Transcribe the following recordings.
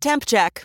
Temp check.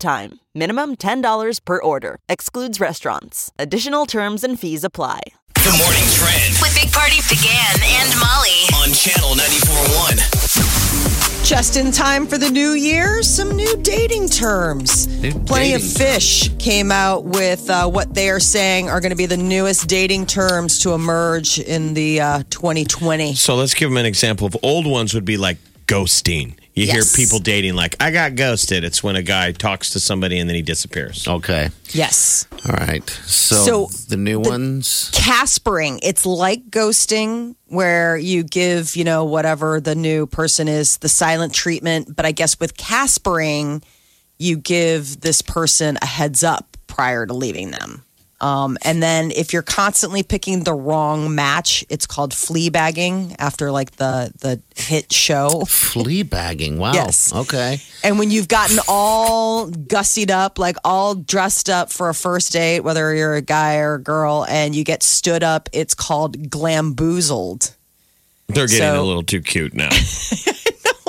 time. Minimum $10 per order. Excludes restaurants. Additional terms and fees apply. Good morning trend With Big Party began and Molly. on channel 94.1. Just in time for the new year, some new dating terms. Plenty of dating Fish came out with uh, what they are saying are going to be the newest dating terms to emerge in the uh, 2020. So let's give them an example of old ones would be like ghosting. You Yes. hear people dating like, I got ghosted. It's when a guy talks to somebody and then he disappears. Okay. Yes. All right. So, So, the new ones. Caspering, it's like ghosting where you give, you know, whatever the new person is, the silent treatment. But I guess with Caspering, you give this person a heads up prior to leaving them. Um, and then if you're constantly picking the wrong match, it's called flea bagging after like the the hit show. Flea bagging. Wow. Yes. Okay. And when you've gotten all gussied up, like all dressed up for a first date, whether you're a guy or a girl, and you get stood up, it's called glamboozled. They're getting So- a little too cute now.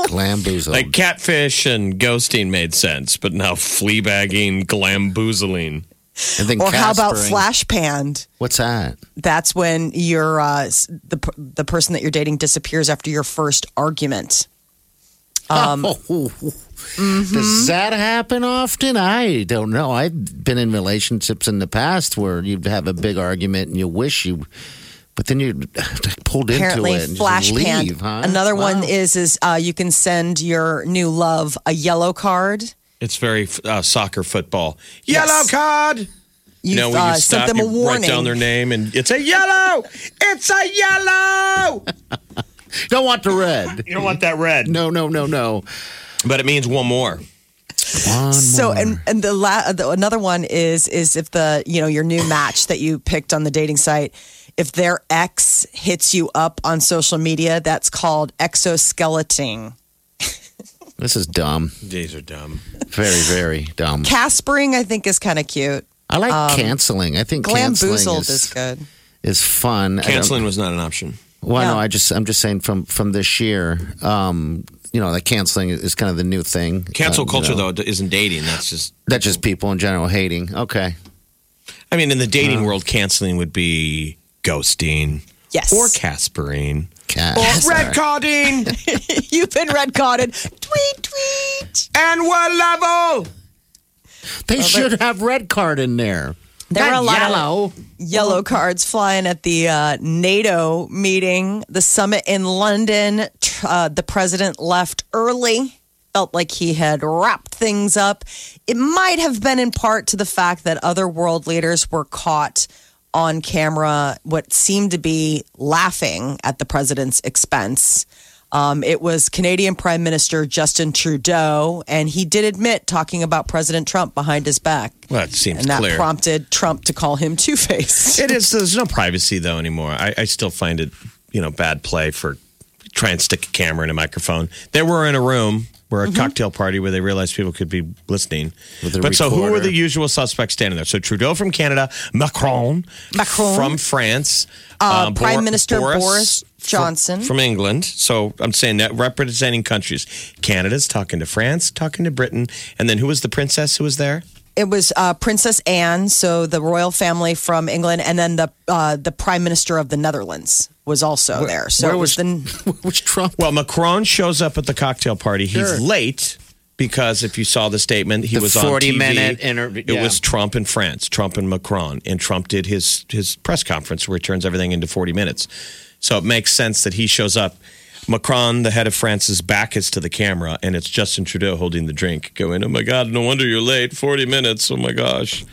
Glamboozled. like catfish and ghosting made sense, but now flea bagging, glamboozling. And then Or how about flash panned? What's that? That's when you're uh, the the person that you're dating disappears after your first argument. Um, mm-hmm. Does that happen often? I don't know. I've been in relationships in the past where you'd have a big argument and you wish you, but then you're pulled apparently into it and flash leave. panned. Huh? Another one is is uh, you can send your new love a yellow card. It's very uh, soccer football. Yes. Yellow card. You You know, when uh, you sent stop, them a warning. write down their name, and it's a yellow. It's a yellow. Don't want the red. You don't want that red, No, no, no, no. but it means one more. One So more. and and the, la- the another one is is if the you know your new match that you picked on the dating site, if their ex hits you up on social media, that's called exoskeleting. This is dumb. These are dumb. Very, very dumb. Caspering, I think, is kind of cute. I like canceling. I think canceling Glamboozled is, is good. is fun. I don't- Canceling was not an option. Well, no, No. I just I'm just saying from from this year, um, you know, that canceling is kind of the new thing. Cancel Uh, culture, know. though, isn't dating. That's just. That's just people in general hating. Okay. I mean, in the dating world, canceling would be ghosting Yes. or caspering Cat. or red carding, You've been red carded. Tweet, tweet. and we're level. They should have red card in there. There were Not a lot of- yellow. Yellow cards flying at the uh, NATO meeting, the summit in London. Uh, the president left early, felt like he had wrapped things up. It might have been in part to the fact that other world leaders were caught on camera, what seemed to be laughing at the president's expense. Um, it was Canadian Prime Minister Justin Trudeau, and he did admit talking about President Trump behind his back. Well, it seems And that clear. prompted Trump to call him Two Face. It is. There's no privacy though anymore. I, I still find it, you know, bad play for try and stick a camera in a microphone. They were in a room where a Mm-hmm. cocktail party where they realized people could be listening. With a but so who were the usual suspects standing there? So Trudeau from Canada, Macron, Macron. from France, Uh, um, Prime Bor- Minister Boris fr- Johnson. from England. So I'm saying that representing countries. Canada's talking to France, talking to Britain, and then who was the princess who was there? It was uh, Princess Anne, so the royal family from England, and then the uh, the Prime Minister of the Netherlands was also there. So where it was, was- the Which Trump? Well, Macron shows up at the cocktail party. He's Sure. late because if you saw the statement, he The was on 40 TV. minute interview- It was Trump and France, Trump and Macron, and Trump did his his press conference where he turns everything into forty minutes. So it makes sense that he shows up. Macron, the head of France's back is to the camera, and it's Justin Trudeau holding the drink, going, "Oh my God, no wonder you're late. Forty minutes. Oh my gosh."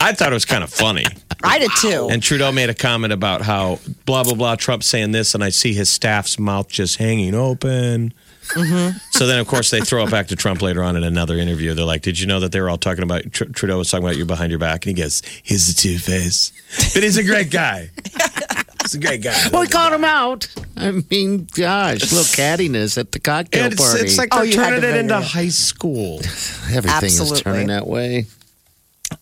I thought it was kind of funny. I did too. And Trudeau made a comment about how blah blah blah Trump saying this, and I see his staff's mouth just hanging open. Mm-hmm. So then, of course, they throw it back to Trump later on in another interview. They're like, "Did you know that they were all talking about Tr- Trudeau was talking about you behind your back?" And he goes, "He's a two face, but he's a great guy. He's a great guy." Well, we called him out. I mean, gosh, little cattiness at the cocktail And it's, party. it's like Oh, they're you had turning to it bring into it high school. Everything is Absolutely. turning that way.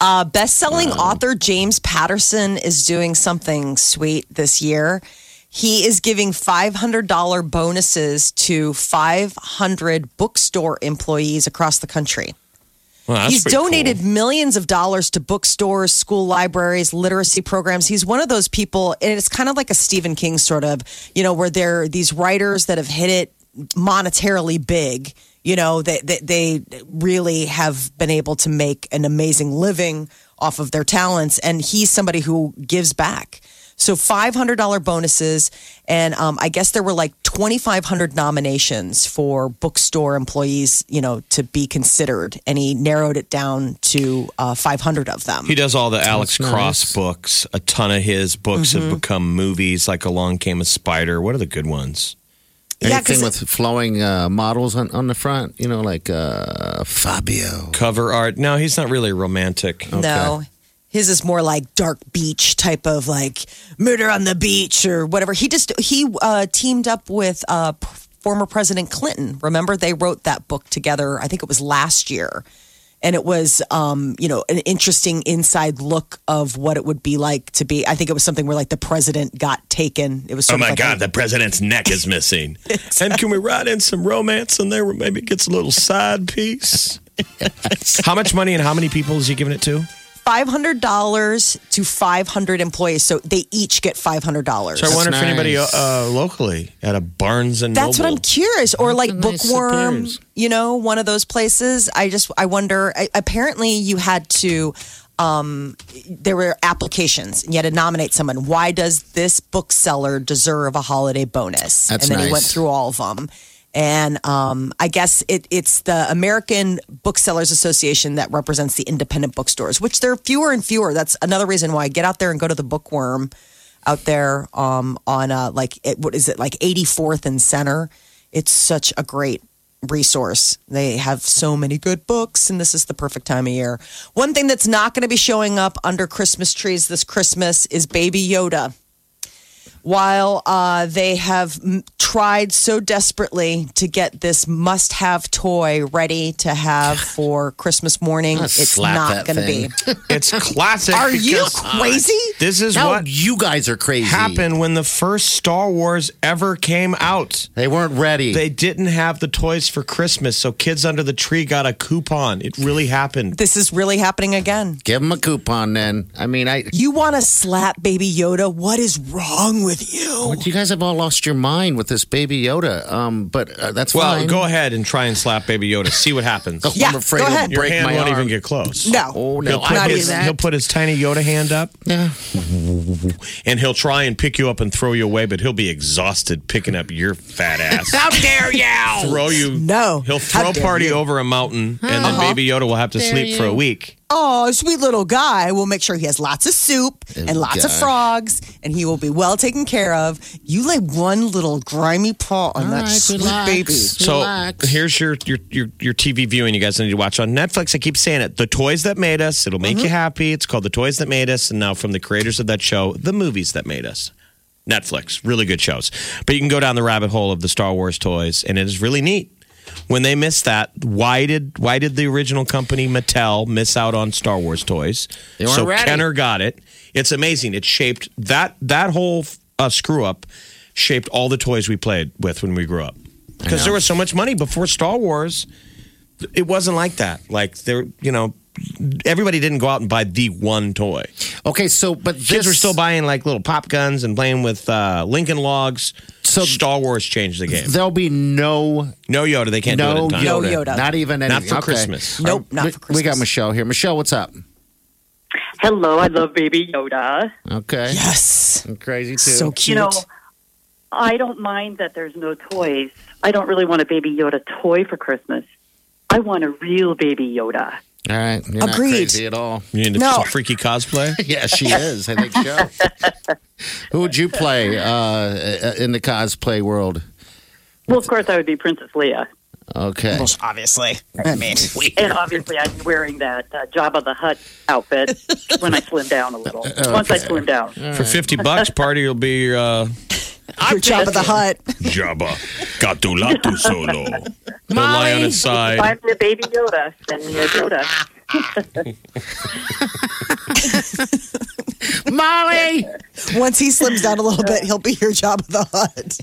Uh, best-selling author James Patterson is doing something sweet this year. He is giving $500 bonuses to 500 bookstore employees across the country. Well, He's pretty cool. donated millions of dollars to bookstores, school libraries, literacy programs. He's one of those people, and it's kind of like a Stephen King sort of, you know, where there are these writers that have hit it monetarily big. You know, they, they, they really have been able to make an amazing living off of their talents. And he's somebody who gives back. So $500 bonuses. And um, I guess there were like 2,500 nominations for bookstore employees, you know, to be considered. And he narrowed it down to uh, 500 of them. He does all the Alex That's Cross books. A ton of his books Mm-hmm. have become movies, like Along Came a Spider. What are the good ones? Yeah, Anything 'cause with flowing uh, models on, on the front, you know, like uh, Fabio. Cover art. No, he's not really romantic. No. His is more like dark beach type of like murder on the beach or whatever. He just he uh, teamed up with uh, p- former President Clinton. Remember they wrote that book together. I think it was last year, and it was um, you know an interesting inside look of what it would be like to be. I think it was something where like the president got taken. It was Oh sort of my like God, a- the president's neck is missing. And can we write in some romance in there where maybe it gets a little side piece? how much money and how many people is he giving it to? Five hundred dollars to five hundred employees. So they each get five hundred dollars. So I wonder if anybody uh, locally at a Barnes and That's what I'm curious. Or like a nice Bookworm, appearance. you know, one of those places. I just, I wonder. I, apparently, you had to, um, there were applications and you had to nominate someone. Why does this bookseller deserve a holiday bonus? That's and then he went through all of them. And um, I guess it, it's the American Booksellers Association that represents the independent bookstores, which there are fewer and fewer. That's another reason why I get out there and go to the Bookworm out there um, on uh, like it, what is it like 84th and Center. It's such a great resource. They have so many good books, and this is the perfect time of year. One thing that's not going to be showing up under Christmas trees this Christmas is Baby Yoda. While uh, they have m- tried so desperately to get this must have toy ready to have for Christmas morning, it's not going to be. It's classic. Are you because crazy? This is Now what you guys are crazy. happened when the first Star Wars ever came out. They weren't ready. They didn't have the toys for Christmas, so kids under the tree got a coupon. It really happened. This is really happening again. Give them a coupon then. I mean, I. You want to slap Baby Yoda? What is wrong with you? You guys have all lost your mind with this baby Yoda. Um, but uh, that's Well, fine. go ahead and try and slap Baby Yoda. See what happens. Oh, Yeah, I'm afraid go it'll ahead. Your break hand my won't arm. even get close. No. Oh no! He'll put, I his, that. he'll put his tiny Yoda hand up Yeah. and he'll try and pick you up and throw you away, but he'll be exhausted picking up your fat ass. How dare you? throw you. No. He'll throw dare party you. over a mountain, and then Baby Yoda will have to Dare sleep for a week. Oh, sweet little guy. We'll make sure he has lots of soup and lots of frogs, and he will be well taken care of. You lay one little grimy paw on All that right, sweet relax. baby. So here's your, your your your TV viewing you guys need to watch on Netflix. I keep saying it. The Toys That Made Us. It'll make you uh-huh. happy. It's called The Toys That Made Us, and now from the creators of that show, The Movies That Made Us. Netflix, really good shows. But you can go down the rabbit hole of the Star Wars toys, and it is really neat. When they missed that, why did why did the original company Mattel miss out on Star Wars toys? They weren't so ready. Kenner got it. It's amazing. It shaped that that whole uh, screw up shaped all the toys we played with when we grew up. Because there was so much money before Star Wars. It wasn't like that. Like there, you know, everybody didn't go out and buy the one toy. Okay, so but Kids this, were still buying like little pop guns and playing with uh, Lincoln Logs. So- Star Wars changed the game. There'll be no No Yoda, they can't do it no in time. Yoda. No Yoda. Not even Not for Okay. Christmas. Nope, not we, for Christmas. We got Michelle here. Michelle, what's up? Hello, I love Baby Yoda. Okay. Yes. I'm crazy too. So cute. You know, I don't mind that there's no toys. I don't really want a Baby Yoda toy for Christmas. I want a real Baby Yoda. All right. You're not Agreed. crazy at all. You need No. some freaky cosplay? Yeah, she is. I think so. Who would you play uh, in the cosplay world? Well, of course, I would be Princess Leia. Okay. Well, obviously. I mean, And obviously, I'd be wearing that uh, Jabba the Hutt outfit when I slim down a little. Once I slim down. For 50 bucks, party will be uh, your job of the hut. Jabba Gatulatu Solo. He'll lie on his side. Find me a baby Yoda. Send me a Yoda. Molly! Once he slims down a little bit, he'll be your job of the hut.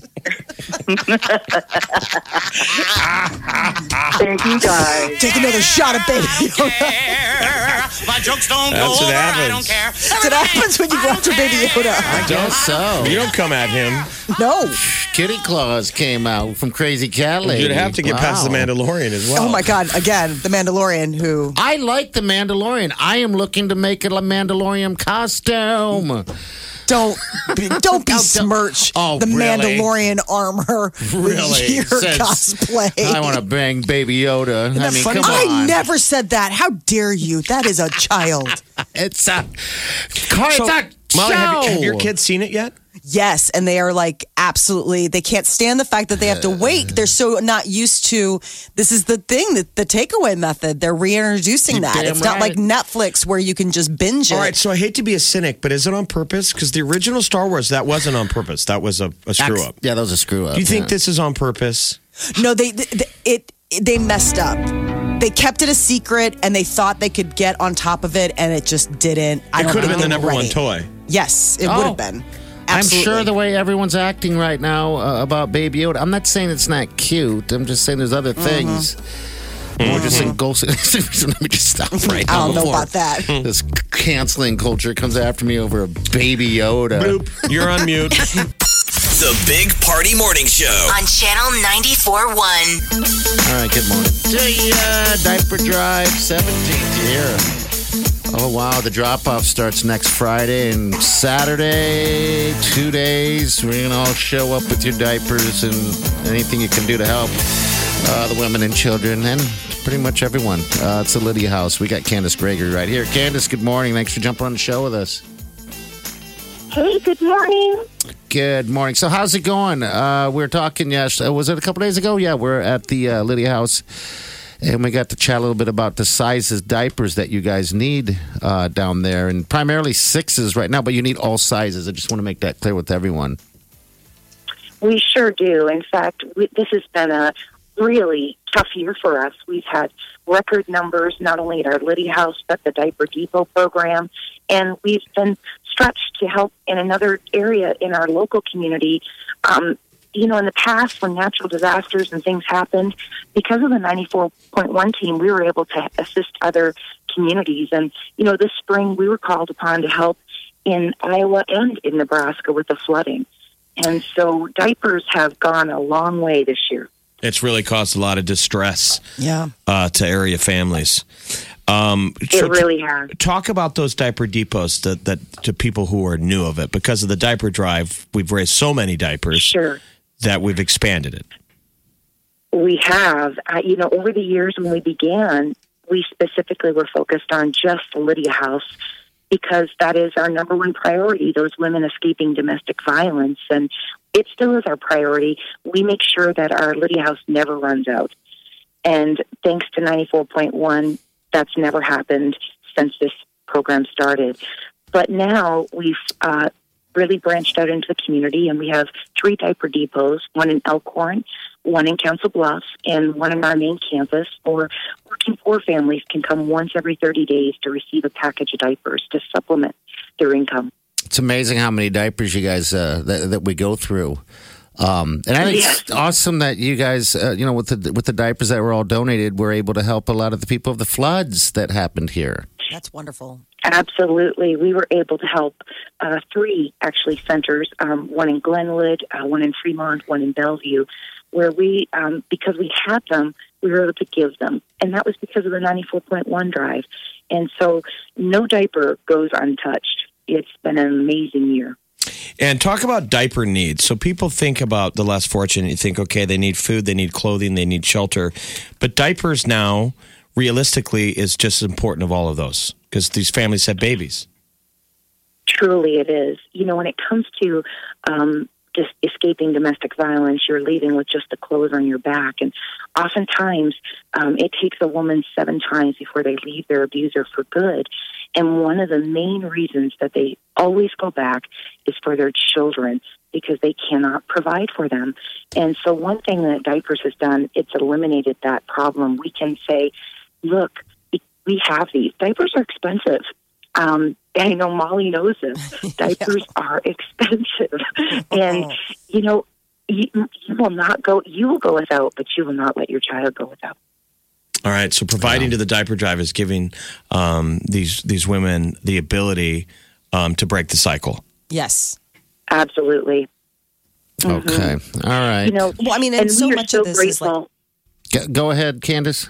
Thank you, guys. Take another shot of baby Yoda. My jokes don't That's go what over. I happens. don't care. That's what happens when you go after baby Yoda. I guess so. You don't come at him. No. Kitty Claws came out from Crazy Cat Lady. You'd have to get past the Mandalorian as well. Oh my God! Again, the Mandalorian. Who? I like the Mandalorian. I am looking to make it a Mandalorian costume. Don't be, don't besmirch Oh, the really? Mandalorian armor. Really? With your Says, cosplay. I want to bang Baby Yoda. I mean, funny? come I on. never said that. How dare you? That is a child. It's a. Car, So, it's a Molly, have, show. have your kids seen it yet? Yes, and they are like absolutely. They can't stand the fact that they have to wait. They're so not used to. This is the thing that the takeaway method. They're reintroducing You're that. damn It's not like. Netflix where you can just binge it. All right, so I hate to be a cynic, but is it on purpose? Because the original Star Wars, that wasn't on purpose. That was a, a screw up. Yeah, that was a screw up. Do you think yeah. this is on purpose? No, they, th th- it they messed up. They kept it a secret, and they thought they could get on top of it, and it just didn't. I It don't could have been the they were number one toy. Yes, it would Oh. have been. I'm sure the way everyone's acting right now uh, about Baby Yoda. I'm not saying it's not cute. I'm just saying there's other Mm-hmm. things. We're just in ghost. Let me just stop right now. I don't know before about that. This canceling culture comes after me over a Baby Yoda. Boop. You're on mute. The Big Party Morning Show. on Channel 94.1. All right, good morning. To ya, diaper drive 17th year. Oh wow, the drop off starts next Friday and Saturday, two days. We're gonna all show up with your diapers and anything you can do to help uh, the women and children and pretty much everyone. Uh, it's the Lydia House. We got Candace Gregory right here. Candace, good morning. Thanks for jumping on the show with us. Hey, good morning. Good morning. So, how's it going? Uh, we were talking, yes, uh, was it a couple days ago? Yeah, we're at the uh, Lydia House, and we got to chat a little bit about the sizes diapers that you guys need uh, down there, and primarily sixes right now, but you need all sizes. I just want to make that clear with everyone. We sure do. In fact, we, this has been a really tough year for us. We've had record numbers not only at our Lydia House but the Diaper Depot program, and we've been stretched to help in another area in our local community. Um, you know, in the past, when natural disasters and things happened, because of the 94.1 team, we were able to assist other communities. And, you know, this spring we were called upon to help in Iowa and in Nebraska with the flooding. And so diapers have gone a long way this year. It's really caused a lot of distress Yeah. uh, to area families. Um, It so really has. talk about those diaper depots that, that to people who are new of it because of the diaper drive. We've raised so many diapers Sure. That we've expanded it. We have. Uh, you know, over the years when we began, we specifically were focused on just Lydia House because that is our number one priority, those women escaping domestic violence. And it still is our priority. We make sure that our Lydia House never runs out. And thanks to 94.1, that's never happened since this program started. But now we've uh, really branched out into the community, and we have three diaper depots one in Elkhorn, one in Council Bluffs, and one in our main campus. Or working poor families can come once every 30 days to receive a package of diapers to supplement their income. It's amazing how many diapers you guys uh, that, that we go through. Um, and I think it's awesome that you guys, uh, you know, with the with the diapers that were all donated, were able to help a lot of the people of the floods that happened here. That's wonderful. Absolutely. We were able to help uh, three actually centers, um, one in Glenwood, uh, one in Fremont, one in Bellevue, where we, um, because we had them, we were able to give them. And that was because of the 94.1 drive. And so no diaper goes untouched. It's been an amazing year. And talk about diaper needs. So people think about the less fortunate. You think, okay, they need food, they need clothing, they need shelter. But diapers now, realistically, is just as important of all of those because these families have babies. Truly, it is. You know, when it comes to um, just escaping domestic violence, you're leaving with just the clothes on your back. And oftentimes, um, it takes a woman seven times before they leave their abuser for good. And one of the main reasons that they always go back is for their children because they cannot provide for them. And so, one thing that diapers has done, it's eliminated that problem. We can say, look, we have these. Diapers are expensive. Um, I know Molly knows this. Diapers are expensive, and you know you, you will not go. You will go without, but you will not let your child go without. All right. So providing to the diaper drive is giving um, these these women the ability um, to break the cycle. Yes. Absolutely. Okay. All right. You know, Well, I mean, and and so much so of this is like- grateful. Go ahead, Candace.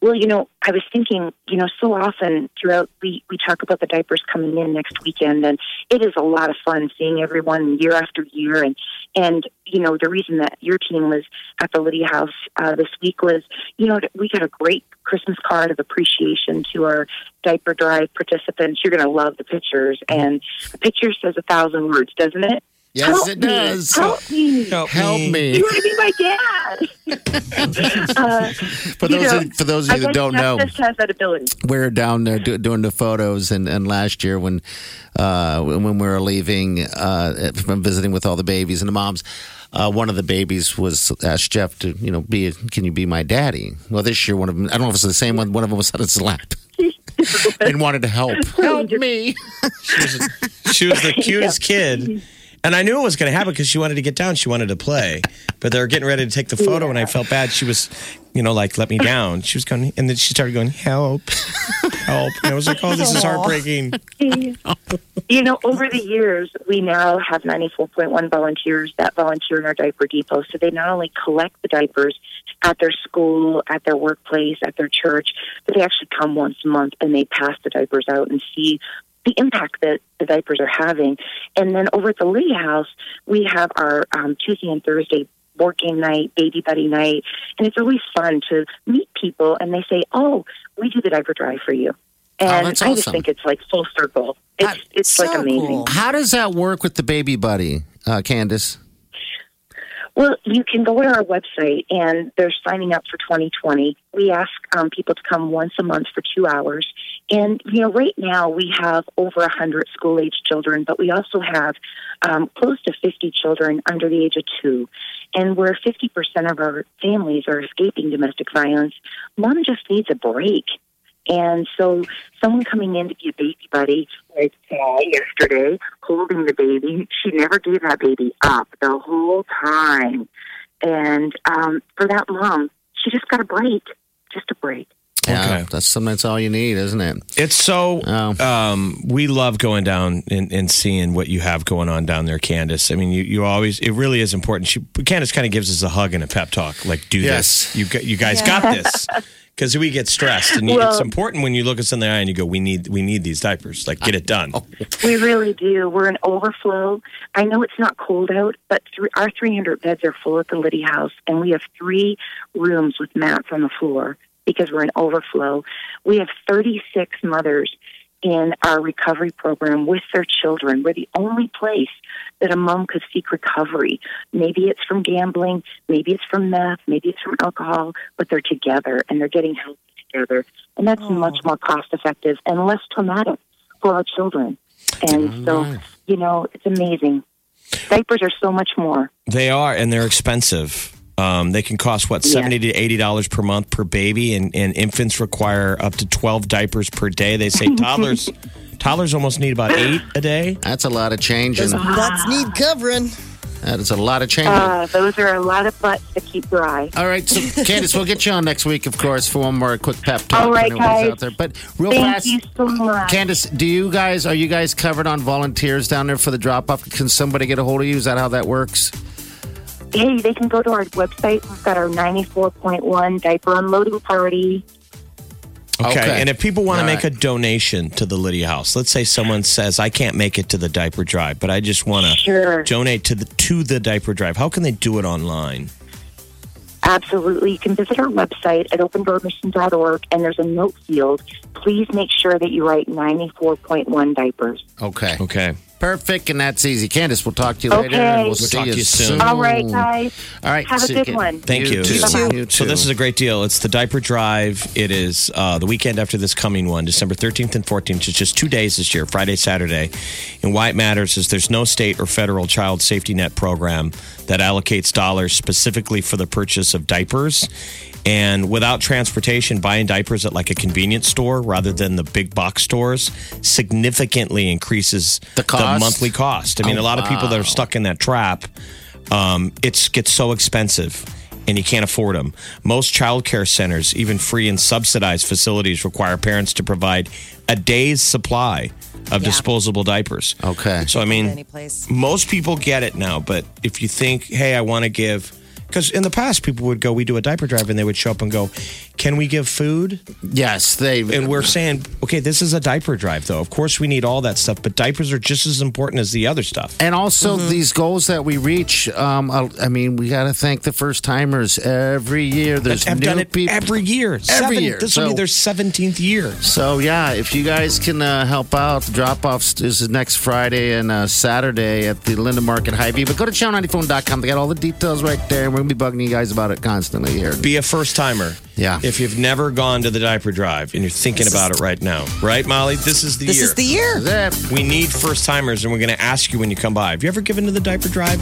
Well, you know, I was thinking, you know, so often throughout we we talk about the diapers coming in next weekend, and it is a lot of fun seeing everyone year after year. And and you know, the reason that your team was at the Lydia House uh, this week was, you know, we got a great Christmas card of appreciation to our diaper drive participants. You're going to love the pictures, and a picture says a thousand words, doesn't it? Yes, Help it me. does. Help me. Help, Help me. You want to be my dad? uh, For those know, of, for those of I you that don't know, has that ability. we were down there do, doing the photos, and, and last year when uh, when we were leaving uh, from visiting with all the babies and the moms, uh, one of the babies was asked Jeff to you know be can you be my daddy? Well, this year one of them I don't know if it's the same one. One of them was on his lap and wanted to help. Help me! She was the cutest kid. And I knew it was going to happen because she wanted to get down. She wanted to play. But they were getting ready to take the photo, and I felt bad. She was, you know, like, let me down. She was going, and then she started going, help, help. And I was like, oh, this is heartbreaking. You know, over the years, we now have 94.1 volunteers that volunteer in our diaper depot. So they not only collect the diapers at their school, at their workplace, at their church, but they actually come once a month and they pass the diapers out and see the impact that the diapers are having. And then over at the Lee House, we have our um, Tuesday and Thursday board game night, baby buddy night, and it's always fun to meet people and they say, "Oh, we do the diaper drive for you." And that's I just think it's like full circle. It's Ah, it's like so amazing. cool. How does that work with the baby buddy, uh, Candace? Well, you can go to our website and they're signing up for 2020. We ask um, people to come once a month for two hours. And, you know, right now we have over 100 school age children, but we also have um, close to 50 children under the age of two. And where 50% of our families are escaping domestic violence, mom just needs a break. And so, someone coming in to be a baby buddy, like uh, yesterday, holding the baby, she never gave that baby up the whole time. And um, for that mom, she just got a break, just a break. Yeah, Okay. that's sometimes all you need, isn't it? It's so. Oh. Um, we love going down and, and seeing what you have going on down there, Candace. I mean, you, you always. It really is important. She, Candace kind of gives us a hug and a pep talk, like, "Do Yes. this. You you guys got this." Because we get stressed, and Well- it's important when you look us in the eye and you go, "We need, we need these diapers. Like, get it done." Oh. We really do. We're in overflow. I know it's not cold out, but th- our 300 beds are full at the Lydia House, and we have three rooms with mats on the floor because we're in overflow. We have 36 mothers in our recovery program with their children. We're the only place that a mom could seek recovery. Maybe it's from gambling, maybe it's from meth, maybe it's from alcohol, but they're together and they're getting help together. And that's much more cost effective and less traumatic for our children. And so, you know, it's amazing. Diapers are so much more. They are, and they're expensive. Um, they can cost what Yeah. seventy to eighty dollars per month per baby, and, and infants require up to twelve diapers per day. They say toddlers, toddlers almost need about eight a day. That's a lot of changing. Butts need covering. That is a lot of changing. Uh, those are a lot of butts to keep dry. All right, so Candace, we'll get you on next week, of course, for one more quick pep talk. All right, guys. Out there. But real Thank fast, you so much. Candace, do you guys are you guys covered on volunteers down there for the drop off? Can somebody get a hold of you? Is that how that works? Hey, they can go to our website. We've got our 94.1 diaper unloading party. Okay. Okay. And if people want to make right. a donation to the Lydia House, let's say someone says, I can't make it to the diaper drive, but I just want to Sure. donate to the to the diaper drive. How can they do it online? Absolutely. You can visit our website at opendoormission.org, and there's a note field. Please make sure that you write 94.1 diapers. Okay. Okay. Perfect, and that's easy. Candace, we'll talk to you later. And we'll, We'll see talk you to you soon. All right, guys. All right. Have a good Can- one. Thank you. too. You too. So this is a great deal. It's the diaper drive. It is uh, the weekend after this coming one, December 13th and 14th. It's just two days this year, Friday, Saturday. And why it matters is there's no state or federal child safety net program that allocates dollars specifically for the purchase of diapers. And without transportation, buying diapers at like a convenience store rather than the big box stores significantly increases The cost? Monthly cost. I mean, Oh, a lot of people that are stuck in that trap, um, it gets so expensive and you can't afford them. Most child care centers, even free and subsidized facilities, require parents to provide a day's supply of Yeah. disposable diapers. Okay. So, I mean, Any place. most people get it now, but if you think, hey, I want to give, because in the past, people would go, we do a diaper drive, and they would show up and go, can we give food? Yes, they. And we're saying, okay, this is a diaper drive, though. Of course, we need all that stuff, but diapers are just as important as the other stuff. And also Mm-hmm. these goals that we reach. Um, I I mean, we got to thank the first timers every year. There's I've new done it people every year. Every Seven- year. This will be their 17th year. So yeah, if you guys can uh, help out, drop offs this is next Friday and uh, Saturday at the Linden Market Hy-Vee. But go to channel94.com. They got all the details right there. And We're gonna be bugging you guys about it constantly here. Be a first timer. Yeah. If you've never gone to the diaper drive and you're thinking about it right now, right, Molly? This is the This year. This is the year. That's it. we need first timers, and we're going to ask you when you come by. Have you ever given to the diaper drive?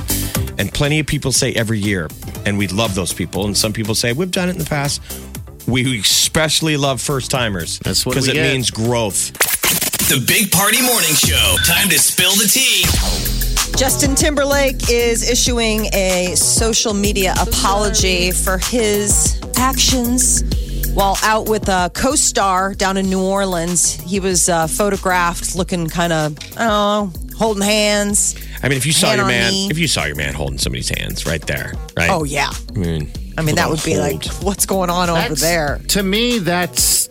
And plenty of people say every year, and we love those people. And some people say we've done it in the past. We especially love first timers That's what because it get. means growth. The Big Party Morning Show. Time to spill the tea. Justin Timberlake is issuing a social media apology for his actions while out with a co star down in New Orleans. He was uh, photographed looking kind of, I don't know, holding hands. I mean, if you saw Hand your man, knee. if you saw your man holding somebody's hands right there, right? Oh, yeah. I mean, I mean, that would be hold. like, what's going on over there? To me, that's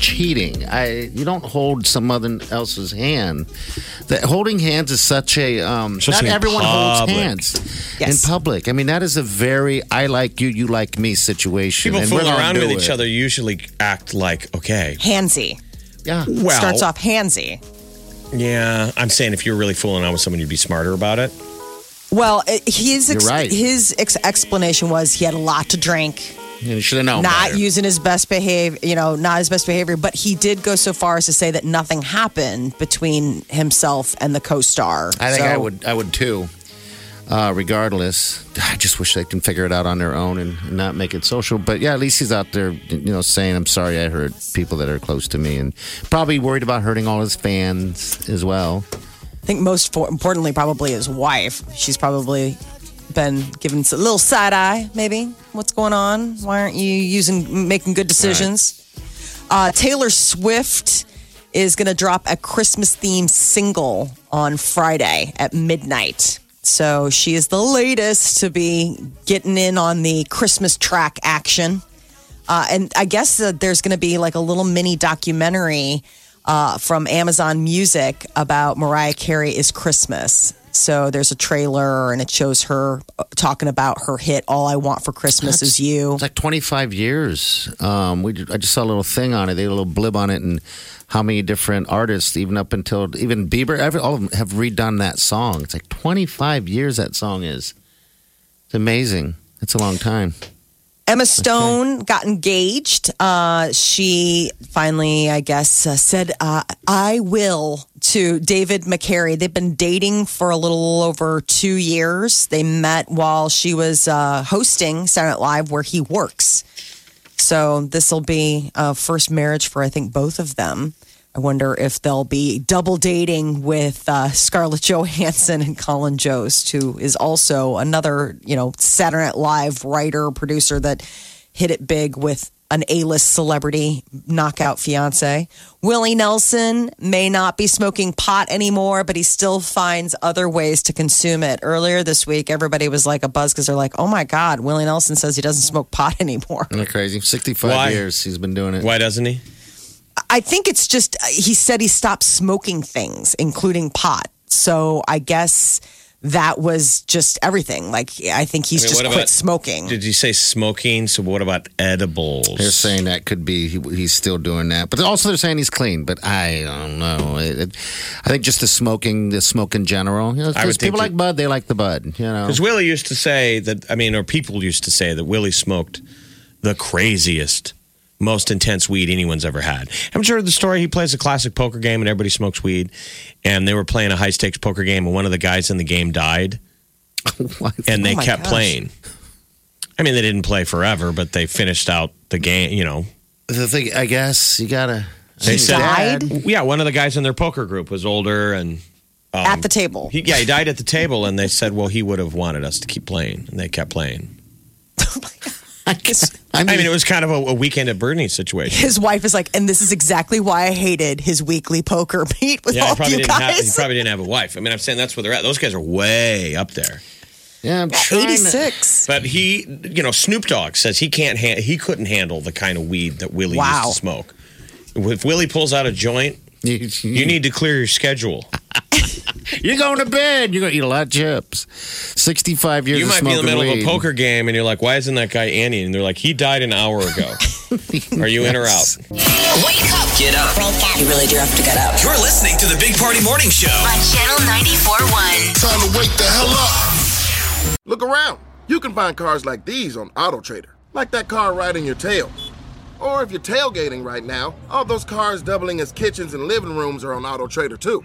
cheating. I you don't hold someone else's hand. That holding hands is such a um, not Especially in everyone holds hands Yes. in public. I mean, that is a very I like you, you like me situation. People and we're fooling around with it. each other usually act like okay. Handsy. Yeah. Well, Starts off handsy. Yeah, I'm saying if you're really fooling around with someone, you'd be smarter about it. Well, it- his ex- right. his ex- explanation was he had a lot to drink, You should have known. not better. using his best behavior, you know, not his best behavior. But he did go so far as to say that nothing happened between himself and the co-star. I think So- I would. I would too. Uh, regardless, I just wish they can figure it out on their own and not make it social. But yeah, at least he's out there, you know, saying, "I'm sorry, I hurt people that are close to me," and probably worried about hurting all his fans as well. I think most for- importantly, probably his wife. She's probably been given a little side eye. Maybe what's going on? Why aren't you using making good decisions? Uh, Taylor Swift is going to drop a Christmas themed single on Friday at midnight. So she is the latest to be getting in on the Christmas track action. Uh, and I guess uh, there's going to be like a little mini documentary uh, from Amazon Music about Mariah Carey is Christmas. So there's a trailer and it shows her uh, talking about her hit "All I Want for Christmas Is You." It's like 25 years. Um, we I just saw a little thing on it. They had a little blib on it, and how many different artists, even up until even Bieber, every, all of them have redone that song. It's like 25 years that song is. It's amazing. It's a long time. Emma Stone got engaged. Uh, she finally, I guess, uh, said, uh, I will to David McCary. They've been dating for a little over two years. They met while she was uh, hosting Saturday Night Live, where he works. So this will be a first marriage for, I think, both of them. I wonder if they'll be double dating with uh, Scarlett Johansson and Colin Jost, who is also another, you know, Saturday Night Live writer, producer that hit it big with an A-list celebrity knockout fiance. Willie Nelson may not be smoking pot anymore, but he still finds other ways to consume it. Earlier this week, everybody was like a buzz because they're like, "Oh my God, Willie Nelson says he doesn't smoke pot anymore." Isn't that crazy? 65 Why? years he's been doing it. Why doesn't he? I think it's just uh, he said he stopped smoking things, including pot. So I guess that was just everything. Like I think he's I mean, just quit about- smoking. Did you say smoking? So what about edibles? They're saying that could be he, he's still doing that, but also they're saying he's clean. But I don't know. It, it, I think just the smoking, the smoke in general. You know, I would because think people that- like bud, they like the bud. You know, Because Willie used to say that, I mean, or people used to say that Willie smoked the craziest, most intense weed anyone's ever had. I'm sure the story he plays a classic poker game and everybody smokes weed. And they were playing a high stakes poker game and one of the guys in the game died What? and they Oh kept gosh. playing. I mean, they didn't play forever, but they finished out the game, you know. the thing. I guess you gotta. They said, died? yeah, one of the guys in their poker group was older and. um, at the table. He, yeah, he died at the table, and they said, well, he would have wanted us to keep playing. And they kept playing. I guess. I I mean, mean, it was kind of a, a weekend at Bernie's situation. his wife is like, and this is exactly why I hated his weekly poker meet with Yeah, he all probably you didn't have. He guys. probably didn't have a wife. I mean, I'm saying that's where they're at. Those guys are way up there. yeah, I'm trying to- 86. But he, you know, Snoop Dogg says he can't. Ha- he couldn't handle the kind of weed that Willie Wow. used to smoke. If Willie pulls out a joint, You, you need to clear your schedule. You're going to bed. You're going to eat a lot of chips. 65 years You of might be in the middle weed. of a poker game, and you're like, "Why isn't that guy Annie?" And they're like, "He died an hour ago." are you in or out? Wake up Get up. You really do have to get up. You're listening to the Big Party Morning Show. On Channel 94.1. Time to wake the hell up. Look around. You can find cars like these on AutoTrader, like that car riding your tail. Or if you're tailgating right now, all those cars doubling as kitchens and living rooms are on AutoTrader too.